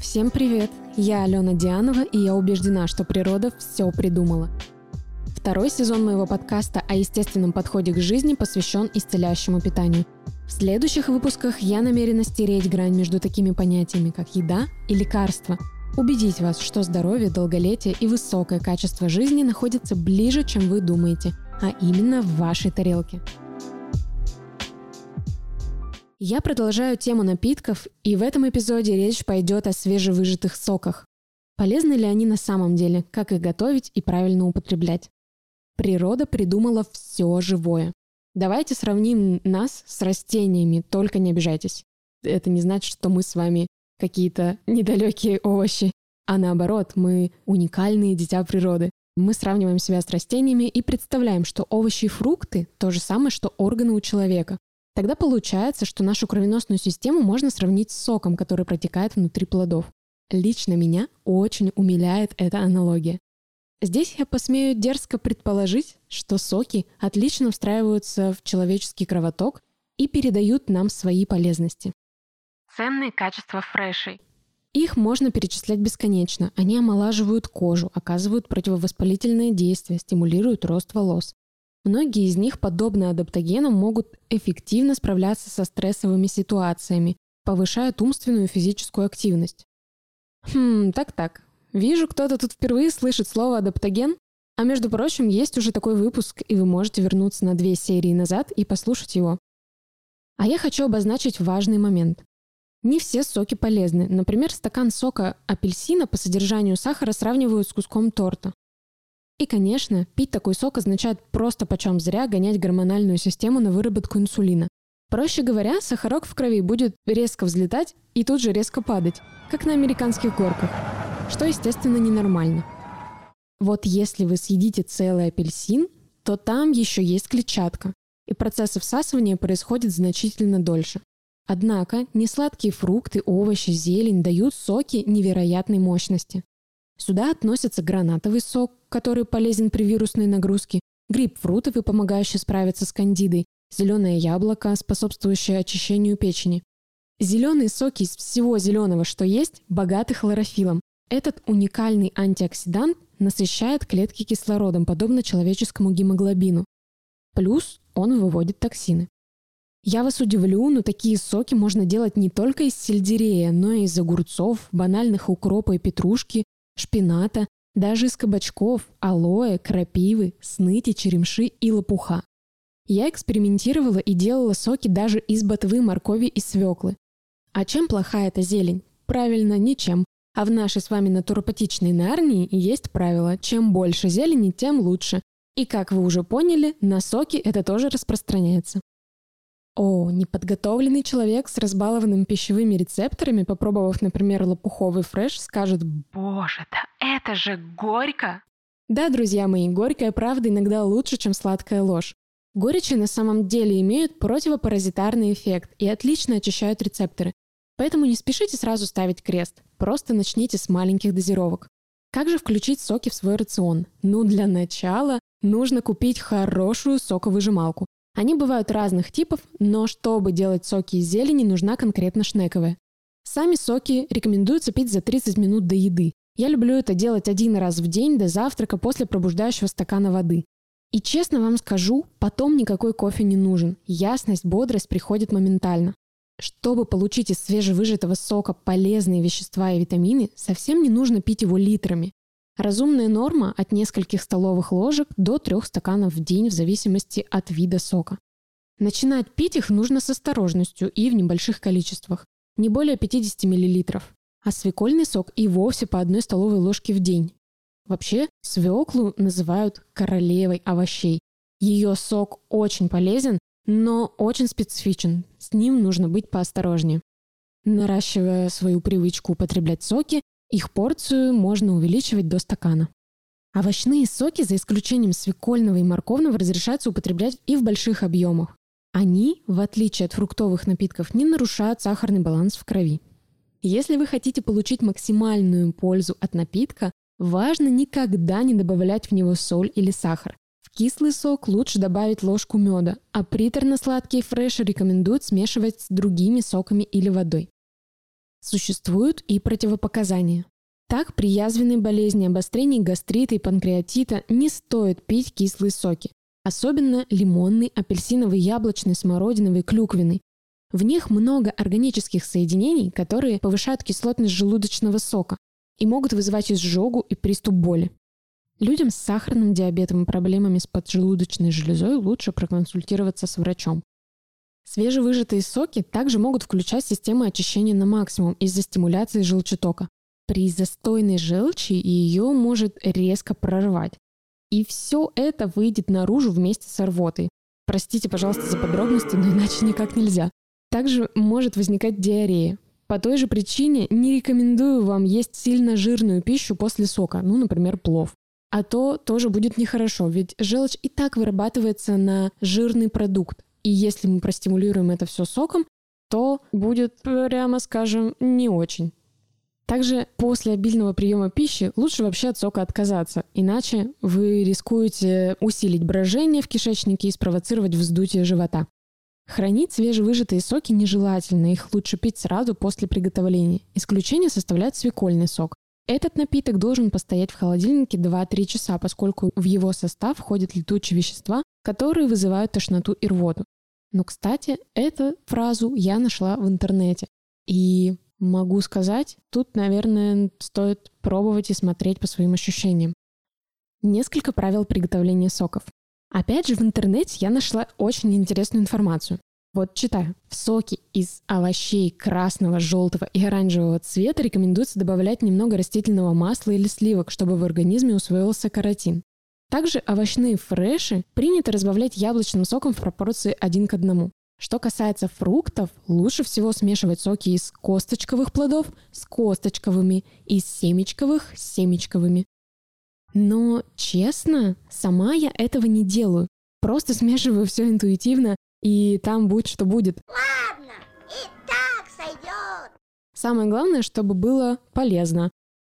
Всем привет! Я Алена Дианова, и я убеждена, что природа все придумала. Второй сезон моего подкаста о естественном подходе к жизни посвящен исцеляющему питанию. В следующих выпусках я намерена стереть грань между такими понятиями, как еда и лекарство. Убедить вас, что здоровье, долголетие и высокое качество жизни находятся ближе, чем вы думаете, а именно в вашей тарелке. Я продолжаю тему напитков, и в этом эпизоде речь пойдет о свежевыжатых соках. Полезны ли они на самом деле, как их готовить и правильно употреблять? Природа придумала все живое. Давайте сравним нас с растениями, только не обижайтесь. Это не значит, что мы с вами какие-то недалекие овощи, а наоборот, мы уникальные дитя природы. Мы сравниваем себя с растениями и представляем, что овощи и фрукты — то же самое, что органы у человека. Тогда получается, что нашу кровеносную систему можно сравнить с соком, который протекает внутри плодов. Лично меня очень умиляет эта аналогия. Здесь я посмею дерзко предположить, что соки отлично встраиваются в человеческий кровоток и передают нам свои полезности. Ценные качества фрешей. Их можно перечислять бесконечно. Они омолаживают кожу, оказывают противовоспалительное действие, стимулируют рост волос. Многие из них, подобно адаптогенам, могут эффективно справляться со стрессовыми ситуациями, повышают умственную и физическую активность. Хм, так-так, Вижу, кто-то тут впервые слышит слово адаптоген. А между прочим, есть уже такой выпуск, и вы можете вернуться на две серии назад и послушать его. А я хочу обозначить важный момент. Не все соки полезны. Например, стакан сока апельсина по содержанию сахара сравнивают с куском торта. И, конечно, пить такой сок означает просто почем зря гонять гормональную систему на выработку инсулина. Проще говоря, сахарок в крови будет резко взлетать и тут же резко падать, как на американских горках что, естественно, ненормально. Вот если вы съедите целый апельсин, то там еще есть клетчатка, и процесс всасывания происходит значительно дольше. Однако несладкие фрукты, овощи, зелень дают соки невероятной мощности. Сюда относятся гранатовый сок, который полезен при вирусной нагрузке, грейпфрутовый, помогающий справиться с кандидой, зеленое яблоко, способствующее очищению печени. Зеленые соки из всего зеленого, что есть, богаты хлорофилом, этот уникальный антиоксидант насыщает клетки кислородом, подобно человеческому гемоглобину. Плюс он выводит токсины. Я вас удивлю, но такие соки можно делать не только из сельдерея, но и из огурцов, банальных укропа и петрушки, шпината, даже из кабачков, алоэ, крапивы, сныти, черемши и лопуха. Я экспериментировала и делала соки даже из ботвы, моркови и свеклы. А чем плоха эта зелень? Правильно, ничем. А в нашей с вами натуропатичной Нарнии есть правило «чем больше зелени, тем лучше». И как вы уже поняли, на соки это тоже распространяется. О, неподготовленный человек с разбалованными пищевыми рецепторами, попробовав, например, лопуховый фреш, скажет «Боже, да это же горько!» Да, друзья мои, горькая правда иногда лучше, чем сладкая ложь. Горечи на самом деле имеют противопаразитарный эффект и отлично очищают рецепторы. Поэтому не спешите сразу ставить крест, просто начните с маленьких дозировок. Как же включить соки в свой рацион? Ну, для начала нужно купить хорошую соковыжималку. Они бывают разных типов, но чтобы делать соки из зелени, нужна конкретно шнековая. Сами соки рекомендуется пить за 30 минут до еды. Я люблю это делать один раз в день до завтрака после пробуждающего стакана воды. И честно вам скажу, потом никакой кофе не нужен. Ясность, бодрость приходит моментально. Чтобы получить из свежевыжатого сока полезные вещества и витамины, совсем не нужно пить его литрами. Разумная норма от нескольких столовых ложек до трех стаканов в день в зависимости от вида сока. Начинать пить их нужно с осторожностью и в небольших количествах, не более 50 мл. А свекольный сок и вовсе по одной столовой ложке в день. Вообще, свеклу называют королевой овощей. Ее сок очень полезен но очень специфичен. С ним нужно быть поосторожнее. Наращивая свою привычку употреблять соки, их порцию можно увеличивать до стакана. Овощные соки, за исключением свекольного и морковного, разрешается употреблять и в больших объемах. Они, в отличие от фруктовых напитков, не нарушают сахарный баланс в крови. Если вы хотите получить максимальную пользу от напитка, важно никогда не добавлять в него соль или сахар. В кислый сок лучше добавить ложку меда, а приторно-сладкие фреши рекомендуют смешивать с другими соками или водой. Существуют и противопоказания. Так, при язвенной болезни, обострении гастрита и панкреатита не стоит пить кислые соки, особенно лимонный, апельсиновый, яблочный, смородиновый, клюквенный. В них много органических соединений, которые повышают кислотность желудочного сока и могут вызывать изжогу и приступ боли. Людям с сахарным диабетом и проблемами с поджелудочной железой лучше проконсультироваться с врачом. Свежевыжатые соки также могут включать систему очищения на максимум из-за стимуляции желчетока. При застойной желчи ее может резко прорвать. И все это выйдет наружу вместе с рвотой. Простите, пожалуйста, за подробности, но иначе никак нельзя. Также может возникать диарея. По той же причине не рекомендую вам есть сильно жирную пищу после сока, ну, например, плов. А то тоже будет нехорошо, ведь желчь и так вырабатывается на жирный продукт. И если мы простимулируем это все соком, то будет, прямо скажем, не очень. Также после обильного приема пищи лучше вообще от сока отказаться, иначе вы рискуете усилить брожение в кишечнике и спровоцировать вздутие живота. Хранить свежевыжатые соки нежелательно, их лучше пить сразу после приготовления. Исключение составляет свекольный сок. Этот напиток должен постоять в холодильнике 2-3 часа, поскольку в его состав входят летучие вещества, которые вызывают тошноту и рвоту. Но, кстати, эту фразу я нашла в интернете. И могу сказать, тут, наверное, стоит пробовать и смотреть по своим ощущениям. Несколько правил приготовления соков. Опять же, в интернете я нашла очень интересную информацию. Вот читаю. В соки из овощей красного, желтого и оранжевого цвета рекомендуется добавлять немного растительного масла или сливок, чтобы в организме усвоился каротин. Также овощные фреши принято разбавлять яблочным соком в пропорции 1 к 1. Что касается фруктов, лучше всего смешивать соки из косточковых плодов с косточковыми, из семечковых с семечковыми. Но, честно, сама я этого не делаю. Просто смешиваю все интуитивно, и там будь что будет. Ладно, и так сойдет. Самое главное, чтобы было полезно.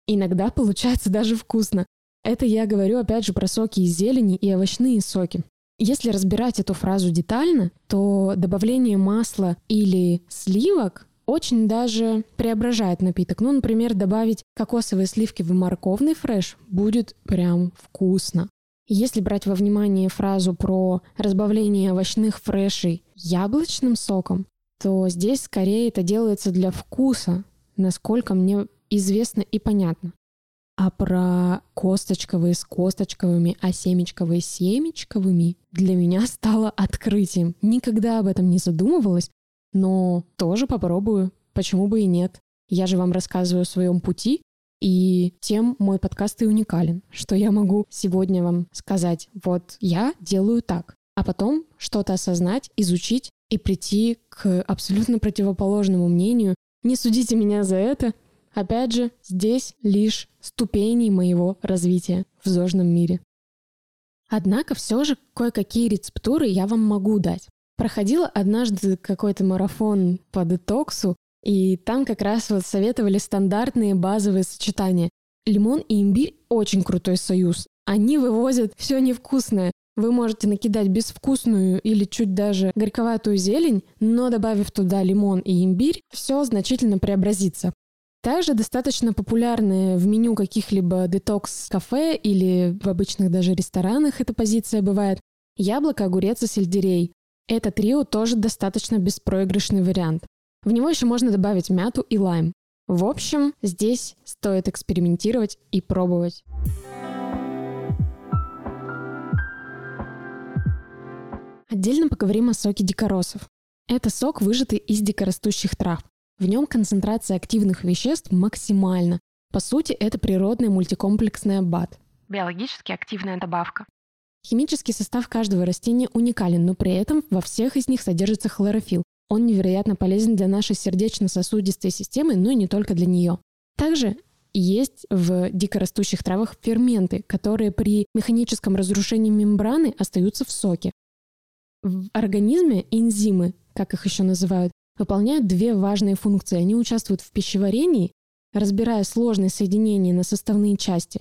Иногда получается даже вкусно. Это я говорю опять же про соки из зелени и овощные соки. Если разбирать эту фразу детально, то добавление масла или сливок очень даже преображает напиток. Ну, например, добавить кокосовые сливки в морковный фреш будет прям вкусно. Если брать во внимание фразу про разбавление овощных фрешей яблочным соком, то здесь скорее это делается для вкуса, насколько мне известно и понятно. А про косточковые с косточковыми, а семечковые с семечковыми для меня стало открытием. Никогда об этом не задумывалась, но тоже попробую. Почему бы и нет? Я же вам рассказываю о своем пути, и тем мой подкаст и уникален, что я могу сегодня вам сказать, вот я делаю так, а потом что-то осознать, изучить и прийти к абсолютно противоположному мнению. Не судите меня за это, Опять же, здесь лишь ступени моего развития в зожном мире. Однако все же кое-какие рецептуры я вам могу дать. Проходила однажды какой-то марафон по детоксу, и там как раз вот советовали стандартные базовые сочетания. Лимон и имбирь — очень крутой союз. Они вывозят все невкусное. Вы можете накидать безвкусную или чуть даже горьковатую зелень, но добавив туда лимон и имбирь, все значительно преобразится. Также достаточно популярны в меню каких-либо детокс-кафе или в обычных даже ресторанах эта позиция бывает. Яблоко, огурец и сельдерей. Это трио тоже достаточно беспроигрышный вариант. В него еще можно добавить мяту и лайм. В общем, здесь стоит экспериментировать и пробовать. Отдельно поговорим о соке дикоросов. Это сок, выжатый из дикорастущих трав. В нем концентрация активных веществ максимальна. По сути, это природная мультикомплексная БАД. Биологически активная добавка. Химический состав каждого растения уникален, но при этом во всех из них содержится хлорофилл. Он невероятно полезен для нашей сердечно-сосудистой системы, но и не только для нее. Также есть в дикорастущих травах ферменты, которые при механическом разрушении мембраны остаются в соке. В организме энзимы, как их еще называют, выполняют две важные функции. Они участвуют в пищеварении, разбирая сложные соединения на составные части.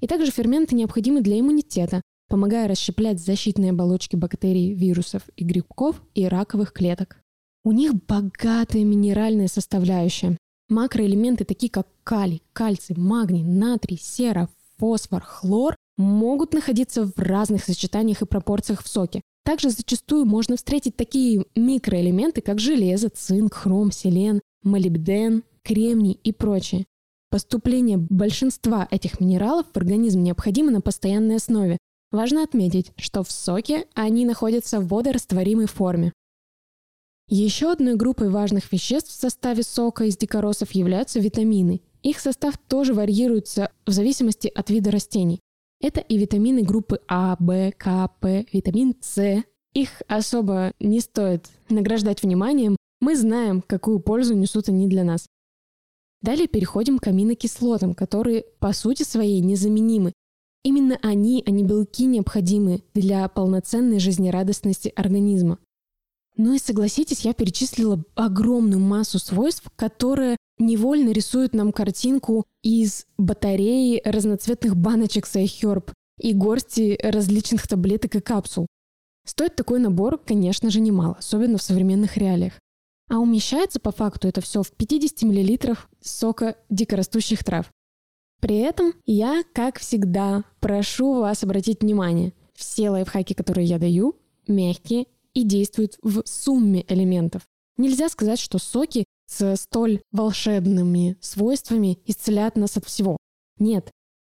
И также ферменты необходимы для иммунитета, помогая расщеплять защитные оболочки бактерий, вирусов и грибков и раковых клеток. У них богатая минеральная составляющая. Макроэлементы, такие как калий, кальций, магний, натрий, сера, фосфор, хлор, могут находиться в разных сочетаниях и пропорциях в соке. Также зачастую можно встретить такие микроэлементы, как железо, цинк, хром, селен, молибден, кремний и прочее. Поступление большинства этих минералов в организм необходимо на постоянной основе. Важно отметить, что в соке они находятся в водорастворимой форме. Еще одной группой важных веществ в составе сока из дикоросов являются витамины. Их состав тоже варьируется в зависимости от вида растений. Это и витамины группы А, В, К, П, витамин С. Их особо не стоит награждать вниманием. Мы знаем, какую пользу несут они для нас. Далее переходим к аминокислотам, которые по сути своей незаменимы. Именно они, а не белки, необходимы для полноценной жизнерадостности организма. Ну и согласитесь, я перечислила огромную массу свойств, которые невольно рисуют нам картинку из батареи разноцветных баночек с и горсти различных таблеток и капсул. Стоит такой набор, конечно же, немало, особенно в современных реалиях. А умещается по факту это все в 50 мл сока дикорастущих трав. При этом я, как всегда, прошу вас обратить внимание, все лайфхаки, которые я даю, мягкие и действуют в сумме элементов. Нельзя сказать, что соки с столь волшебными свойствами исцелят нас от всего. Нет.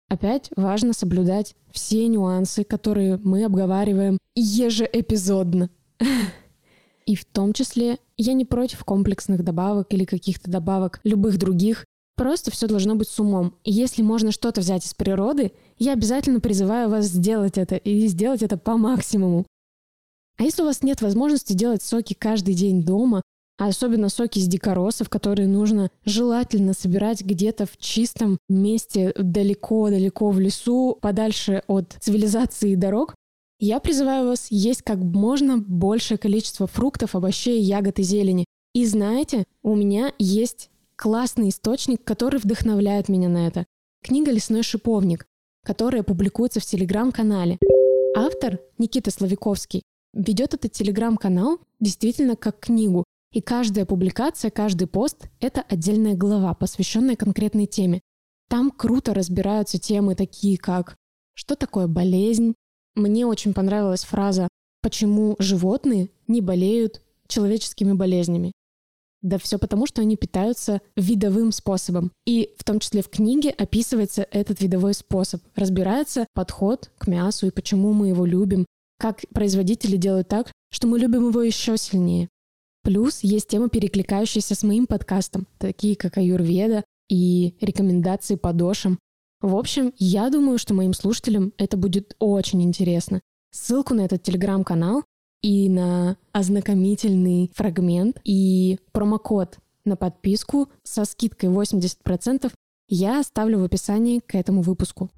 Опять важно соблюдать все нюансы, которые мы обговариваем ежеэпизодно. И в том числе я не против комплексных добавок или каких-то добавок любых других. Просто все должно быть с умом. И если можно что-то взять из природы, я обязательно призываю вас сделать это и сделать это по максимуму. А если у вас нет возможности делать соки каждый день дома, а особенно соки из дикоросов, которые нужно желательно собирать где-то в чистом месте, далеко-далеко в лесу, подальше от цивилизации и дорог, я призываю вас есть как можно большее количество фруктов, овощей, ягод и зелени. И знаете, у меня есть классный источник, который вдохновляет меня на это. Книга «Лесной шиповник», которая публикуется в телеграм-канале. Автор Никита Славиковский ведет этот телеграм-канал действительно как книгу. И каждая публикация, каждый пост — это отдельная глава, посвященная конкретной теме. Там круто разбираются темы такие, как что такое болезнь. Мне очень понравилась фраза «Почему животные не болеют человеческими болезнями?» Да все потому, что они питаются видовым способом. И в том числе в книге описывается этот видовой способ. Разбирается подход к мясу и почему мы его любим, как производители делают так, что мы любим его еще сильнее. Плюс есть темы, перекликающиеся с моим подкастом, такие как аюрведа и рекомендации по дошам. В общем, я думаю, что моим слушателям это будет очень интересно. Ссылку на этот телеграм-канал и на ознакомительный фрагмент и промокод на подписку со скидкой 80% я оставлю в описании к этому выпуску.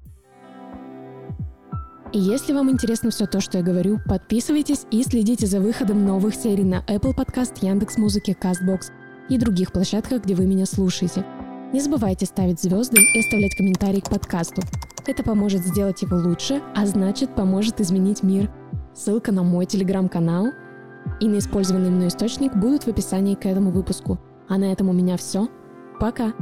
И если вам интересно все то, что я говорю, подписывайтесь и следите за выходом новых серий на Apple Podcast, Яндекс.Музыке, Castbox и других площадках, где вы меня слушаете. Не забывайте ставить звезды и оставлять комментарии к подкасту. Это поможет сделать его лучше, а значит поможет изменить мир. Ссылка на мой телеграм-канал и на использованный мной источник будут в описании к этому выпуску. А на этом у меня все. Пока!